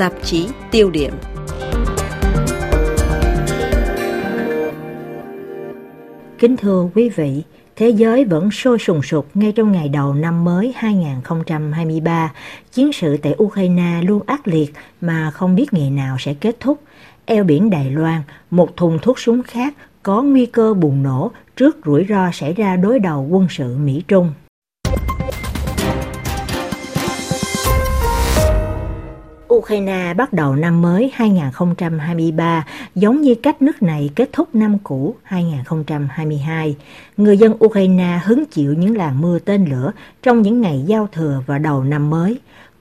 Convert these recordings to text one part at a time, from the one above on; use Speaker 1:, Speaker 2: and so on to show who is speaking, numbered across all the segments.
Speaker 1: Tạp chí tiêu điểm Kính thưa quý vị, thế giới vẫn sôi sùng sục ngay trong ngày đầu năm mới 2023. Chiến sự tại Ukraine luôn ác liệt mà không biết ngày nào sẽ kết thúc. Eo biển Đài Loan, một thùng thuốc súng khác có nguy cơ bùng nổ trước rủi ro xảy ra đối đầu quân sự Mỹ-Trung. Ukraine bắt đầu năm mới 2023 giống như cách nước này kết thúc năm cũ 2022. Người dân Ukraine hứng chịu những làn mưa tên lửa trong những ngày giao thừa và đầu năm mới.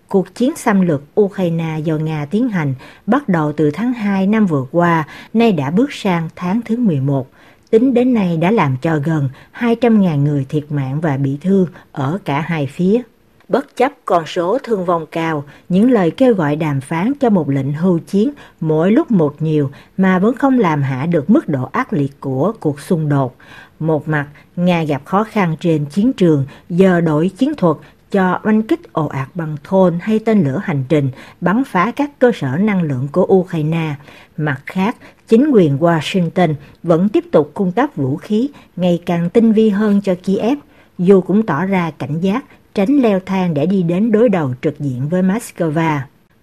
Speaker 1: Cuộc chiến xâm lược Ukraine do Nga tiến hành bắt đầu từ tháng 2 năm vừa qua, nay đã bước sang tháng thứ 11. Tính đến nay đã làm cho gần 200.000 người thiệt mạng và bị thương ở cả hai phía. Bất chấp con số thương vong cao, những lời kêu gọi đàm phán cho một lệnh hưu chiến mỗi lúc một nhiều mà vẫn không làm hạ được mức độ ác liệt của cuộc xung đột. Một mặt, Nga gặp khó khăn trên chiến trường, giờ đổi chiến thuật cho oanh kích ồ ạt bằng thôn hay tên lửa hành trình bắn phá các cơ sở năng lượng của Ukraine. Mặt khác, chính quyền Washington vẫn tiếp tục cung cấp vũ khí ngày càng tinh vi hơn cho Kiev, dù cũng tỏ ra cảnh giác tránh leo thang để đi đến đối đầu trực diện với Moscow.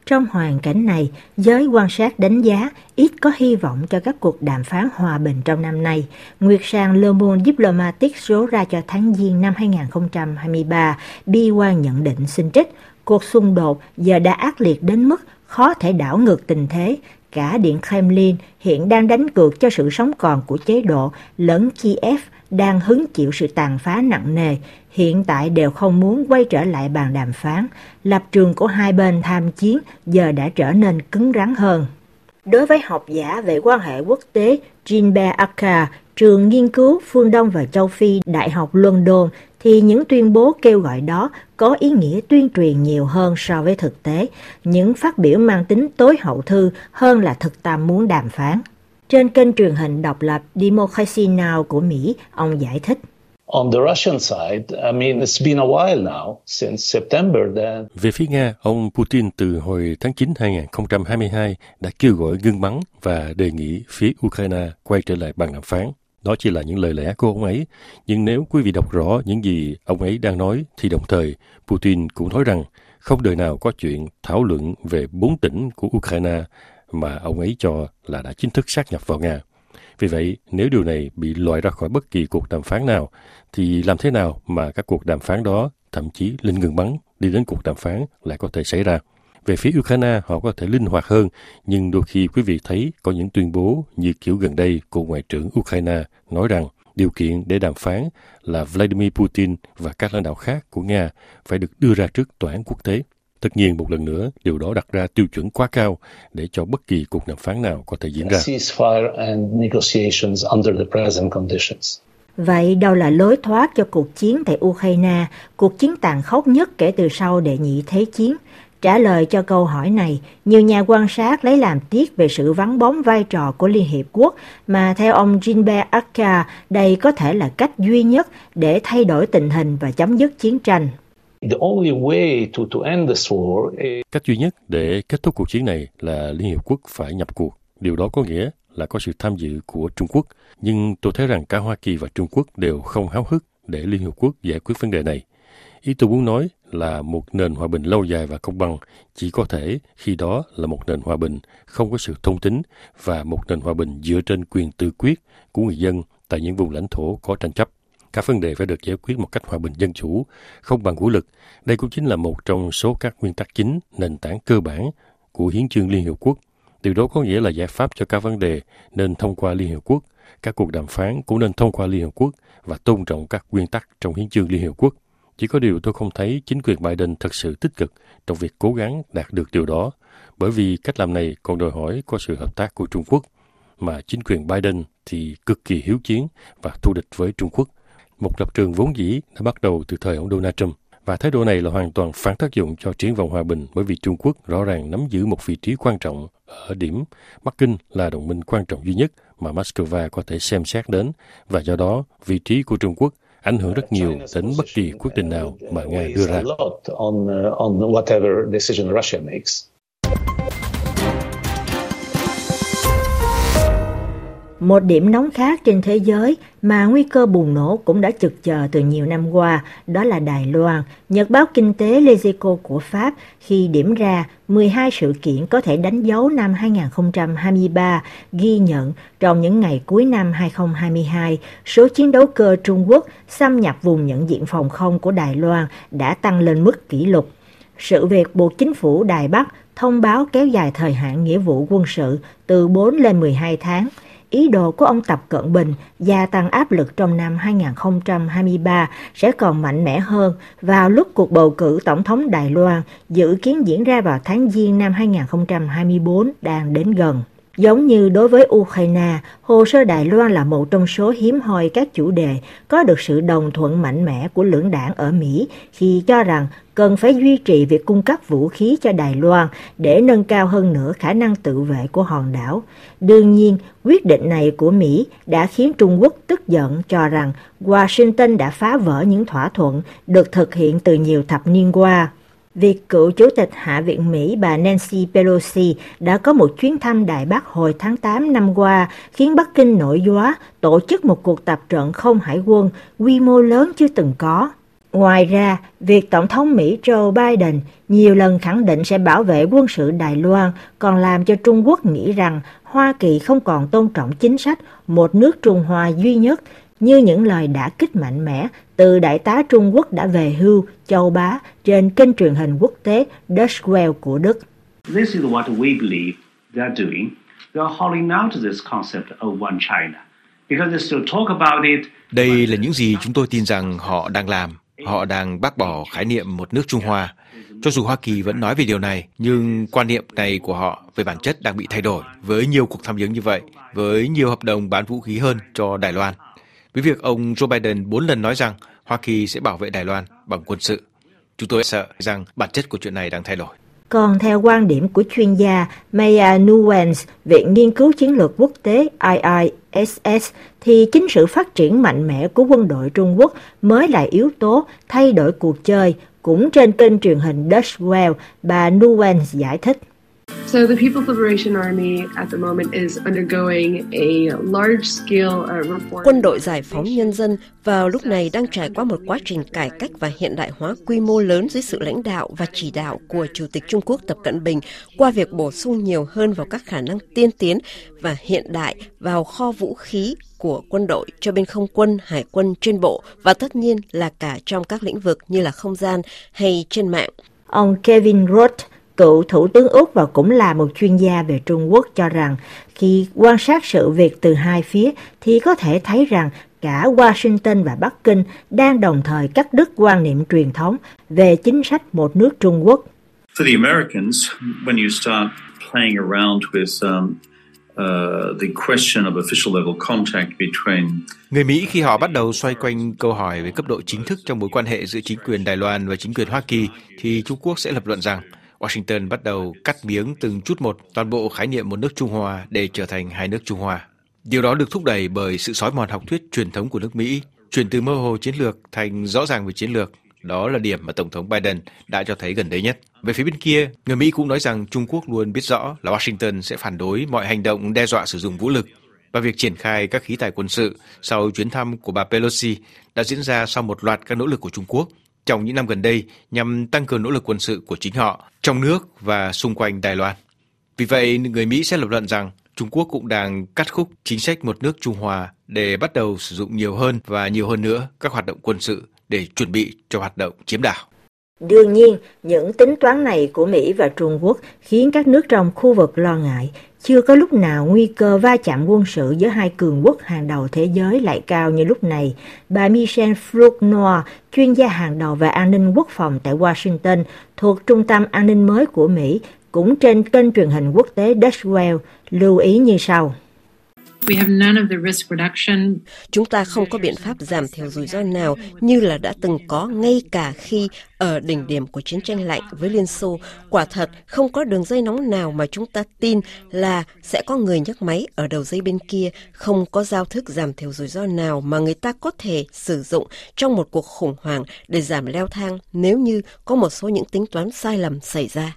Speaker 1: Trong hoàn cảnh này, giới quan sát đánh giá ít có hy vọng cho các cuộc đàm phán hòa bình trong năm nay. Nguyệt sang Le Monde Diplomatic số ra cho tháng Giêng năm 2023, bi quan nhận định xin trích, cuộc xung đột giờ đã ác liệt đến mức khó thể đảo ngược tình thế. Cả Điện Kremlin hiện đang đánh cược cho sự sống còn của chế độ lẫn Kiev đang hứng chịu sự tàn phá nặng nề, hiện tại đều không muốn quay trở lại bàn đàm phán. Lập trường của hai bên tham chiến giờ đã trở nên cứng rắn hơn. Đối với học giả về quan hệ quốc tế Jinbe Akka, trường nghiên cứu phương Đông và châu Phi, Đại học London, thì những tuyên bố kêu gọi đó có ý nghĩa tuyên truyền nhiều hơn so với thực tế, những phát biểu mang tính tối hậu thư hơn là thực tâm muốn đàm phán. Trên kênh truyền hình độc lập Democracy Now của Mỹ, ông giải thích.
Speaker 2: On the Russian side, I mean, it's been a while now, since September then.
Speaker 3: Về phía Nga, ông Putin từ hồi tháng 9 2022 đã kêu gọi ngưng bắn và đề nghị phía Ukraine quay trở lại bàn đàm phán. Đó chỉ là những lời lẽ của ông ấy, nhưng nếu quý vị đọc rõ những gì ông ấy đang nói, thì đồng thời Putin cũng nói rằng không đời nào có chuyện thảo luận về bốn tỉnh của Ukraine mà ông ấy cho là đã chính thức sát nhập vào Nga. Vì vậy, nếu điều này bị loại ra khỏi bất kỳ cuộc đàm phán nào, thì làm thế nào mà các cuộc đàm phán đó, thậm chí linh ngừng bắn, đi đến cuộc đàm phán lại có thể xảy ra? Về phía Ukraine, họ có thể linh hoạt hơn, nhưng đôi khi quý vị thấy có những tuyên bố như kiểu gần đây của Ngoại trưởng Ukraine nói rằng điều kiện để đàm phán là Vladimir Putin và các lãnh đạo khác của Nga phải được đưa ra trước tòa án quốc tế. Tất nhiên một lần nữa, điều đó đặt ra tiêu chuẩn quá cao để cho bất kỳ cuộc đàm phán nào có thể diễn ra.
Speaker 1: Vậy đâu là lối thoát cho cuộc chiến tại Ukraine, cuộc chiến tàn khốc nhất kể từ sau đệ nhị thế chiến? Trả lời cho câu hỏi này, nhiều nhà quan sát lấy làm tiếc về sự vắng bóng vai trò của Liên Hiệp Quốc mà theo ông Jinbe Akka, đây có thể là cách duy nhất để thay đổi tình hình và chấm dứt chiến tranh.
Speaker 3: Cách duy nhất để kết thúc cuộc chiến này là Liên Hiệp Quốc phải nhập cuộc. Điều đó có nghĩa là có sự tham dự của Trung Quốc. Nhưng tôi thấy rằng cả Hoa Kỳ và Trung Quốc đều không háo hức để Liên Hiệp Quốc giải quyết vấn đề này. Ý tôi muốn nói là một nền hòa bình lâu dài và công bằng chỉ có thể khi đó là một nền hòa bình không có sự thông tính và một nền hòa bình dựa trên quyền tự quyết của người dân tại những vùng lãnh thổ có tranh chấp. Các vấn đề phải được giải quyết một cách hòa bình dân chủ, không bằng vũ lực. Đây cũng chính là một trong số các nguyên tắc chính, nền tảng cơ bản của Hiến chương Liên Hiệp Quốc. Điều đó có nghĩa là giải pháp cho các vấn đề nên thông qua Liên Hiệp Quốc. Các cuộc đàm phán cũng nên thông qua Liên Hiệp Quốc và tôn trọng các nguyên tắc trong Hiến chương Liên Hiệp Quốc. Chỉ có điều tôi không thấy chính quyền Biden thật sự tích cực trong việc cố gắng đạt được điều đó, bởi vì cách làm này còn đòi hỏi có sự hợp tác của Trung Quốc, mà chính quyền Biden thì cực kỳ hiếu chiến và thù địch với Trung Quốc. Một lập trường vốn dĩ đã bắt đầu từ thời ông Donald Trump. Và thái độ này là hoàn toàn phản tác dụng cho triển vọng hòa bình bởi vì Trung Quốc rõ ràng nắm giữ một vị trí quan trọng ở điểm Bắc Kinh là đồng minh quan trọng duy nhất mà Moscow có thể xem xét đến và do đó, vị trí của Trung Quốc ảnh hưởng rất nhiều đến bất kỳ quyết định nào mà Nga đưa ra.
Speaker 1: Một điểm nóng khác trên thế giới mà nguy cơ bùng nổ cũng đã trực chờ từ nhiều năm qua, đó là Đài Loan. Nhật báo kinh tế Lezico của Pháp khi điểm ra 12 sự kiện có thể đánh dấu năm 2023 ghi nhận trong những ngày cuối năm 2022, số chiến đấu cơ Trung Quốc xâm nhập vùng nhận diện phòng không của Đài Loan đã tăng lên mức kỷ lục. Sự việc buộc chính phủ Đài Bắc thông báo kéo dài thời hạn nghĩa vụ quân sự từ 4 lên 12 tháng – ý đồ của ông Tập Cận Bình gia tăng áp lực trong năm 2023 sẽ còn mạnh mẽ hơn vào lúc cuộc bầu cử tổng thống Đài Loan dự kiến diễn ra vào tháng Giêng năm 2024 đang đến gần. Giống như đối với Ukraine, hồ sơ Đài Loan là một trong số hiếm hoi các chủ đề có được sự đồng thuận mạnh mẽ của lưỡng đảng ở Mỹ khi cho rằng cần phải duy trì việc cung cấp vũ khí cho Đài Loan để nâng cao hơn nữa khả năng tự vệ của hòn đảo. Đương nhiên, quyết định này của Mỹ đã khiến Trung Quốc tức giận cho rằng Washington đã phá vỡ những thỏa thuận được thực hiện từ nhiều thập niên qua. Việc cựu Chủ tịch Hạ viện Mỹ bà Nancy Pelosi đã có một chuyến thăm Đài Bắc hồi tháng 8 năm qua khiến Bắc Kinh nổi gió tổ chức một cuộc tập trận không hải quân quy mô lớn chưa từng có. Ngoài ra, việc Tổng thống Mỹ Joe Biden nhiều lần khẳng định sẽ bảo vệ quân sự Đài Loan còn làm cho Trung Quốc nghĩ rằng Hoa Kỳ không còn tôn trọng chính sách một nước Trung Hoa duy nhất như những lời đã kích mạnh mẽ từ đại tá Trung Quốc đã về hưu Châu Bá trên kênh truyền hình quốc tế Deutsche Welle của Đức. This is what we believe they are doing. They are holding out to this concept of one China.
Speaker 4: Because they still talk about it. Đây là những gì chúng tôi tin rằng họ đang làm. Họ đang bác bỏ khái niệm một nước Trung Hoa. Cho dù Hoa Kỳ vẫn nói về điều này, nhưng quan niệm này của họ về bản chất đang bị thay đổi với nhiều cuộc tham vấn như vậy, với nhiều hợp đồng bán vũ khí hơn cho Đài Loan với việc ông Joe Biden bốn lần nói rằng Hoa Kỳ sẽ bảo vệ Đài Loan bằng quân sự. Chúng tôi sợ rằng bản chất của chuyện này đang thay đổi.
Speaker 1: Còn theo quan điểm của chuyên gia Maya Nuance, Viện Nghiên cứu Chiến lược Quốc tế IISS, thì chính sự phát triển mạnh mẽ của quân đội Trung Quốc mới là yếu tố thay đổi cuộc chơi. Cũng trên kênh truyền hình Dutch Well, bà Nuance giải thích. So the People's Liberation Army at the moment is undergoing a large-scale uh, reform. Quân đội giải phóng nhân dân vào lúc này đang trải qua một quá trình cải cách và hiện đại hóa quy mô lớn dưới sự lãnh đạo và chỉ đạo của Chủ tịch Trung Quốc Tập Cận Bình qua việc bổ sung nhiều hơn vào các khả năng tiên tiến và hiện đại vào kho vũ khí của quân đội cho bên không quân, hải quân trên bộ và tất nhiên là cả trong các lĩnh vực như là không gian hay trên mạng. Ông Kevin Roth, Cựu Thủ tướng Úc và cũng là một chuyên gia về Trung Quốc cho rằng khi quan sát sự việc từ hai phía thì có thể thấy rằng cả Washington và Bắc Kinh đang đồng thời cắt đứt quan niệm truyền thống về chính sách một nước Trung Quốc. For the Americans, when you start playing around with um, Uh, the question of official level contact between
Speaker 4: Người Mỹ khi họ bắt đầu xoay quanh câu hỏi về cấp độ chính thức trong mối quan hệ giữa chính quyền Đài Loan và chính quyền Hoa Kỳ thì Trung Quốc sẽ lập luận rằng Washington bắt đầu cắt miếng từng chút một toàn bộ khái niệm một nước Trung Hoa để trở thành hai nước Trung Hoa. Điều đó được thúc đẩy bởi sự sói mòn học thuyết truyền thống của nước Mỹ, chuyển từ mơ hồ chiến lược thành rõ ràng về chiến lược. Đó là điểm mà Tổng thống Biden đã cho thấy gần đây nhất. Về phía bên kia, người Mỹ cũng nói rằng Trung Quốc luôn biết rõ là Washington sẽ phản đối mọi hành động đe dọa sử dụng vũ lực và việc triển khai các khí tài quân sự sau chuyến thăm của bà Pelosi đã diễn ra sau một loạt các nỗ lực của Trung Quốc trong những năm gần đây nhằm tăng cường nỗ lực quân sự của chính họ trong nước và xung quanh Đài Loan. Vì vậy, người Mỹ sẽ lập luận rằng Trung Quốc cũng đang cắt khúc chính sách một nước Trung Hòa để bắt đầu sử dụng nhiều hơn và nhiều hơn nữa các hoạt động quân sự để chuẩn bị cho hoạt động chiếm đảo.
Speaker 1: Đương nhiên, những tính toán này của Mỹ và Trung Quốc khiến các nước trong khu vực lo ngại chưa có lúc nào nguy cơ va chạm quân sự giữa hai cường quốc hàng đầu thế giới lại cao như lúc này. Bà Michelle Flournoy, chuyên gia hàng đầu về an ninh quốc phòng tại Washington, thuộc Trung tâm An ninh mới của Mỹ, cũng trên kênh truyền hình quốc tế Deutsche Welle, lưu ý như sau.
Speaker 5: Chúng ta không có biện pháp giảm thiểu rủi ro nào như là đã từng có ngay cả khi ở đỉnh điểm của chiến tranh lạnh với Liên Xô. Quả thật, không có đường dây nóng nào mà chúng ta tin là sẽ có người nhấc máy ở đầu dây bên kia, không có giao thức giảm thiểu rủi ro nào mà người ta có thể sử dụng trong một cuộc khủng hoảng để giảm leo thang nếu như có một số những tính toán sai lầm xảy ra.